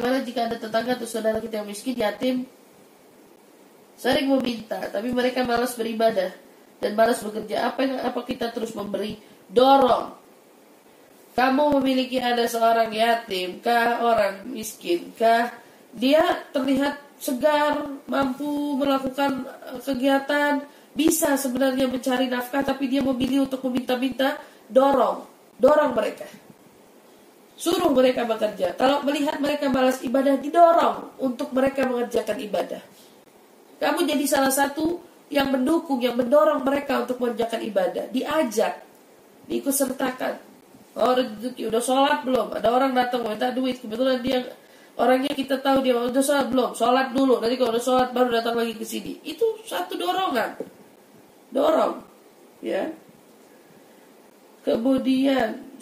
Bagaimana jika ada tetangga atau saudara kita yang miskin, yatim, sering meminta, tapi mereka malas beribadah dan malas bekerja. Apa yang apa kita terus memberi? Dorong. Kamu memiliki ada seorang yatim, kah orang miskin, kah dia terlihat segar, mampu melakukan eh, kegiatan, bisa sebenarnya mencari nafkah, tapi dia memilih untuk meminta-minta, dorong, dorong mereka. Suruh mereka bekerja. Kalau melihat mereka malas ibadah, didorong untuk mereka mengerjakan ibadah. Kamu jadi salah satu yang mendukung, yang mendorong mereka untuk mengerjakan ibadah. Diajak, diikut sertakan. Oh, rezeki udah sholat belum? Ada orang datang minta duit, kebetulan dia orangnya kita tahu dia udah sholat belum? Sholat dulu. Nanti kalau udah sholat baru datang lagi ke sini. Itu satu dorongan, dorong, ya. Kemudian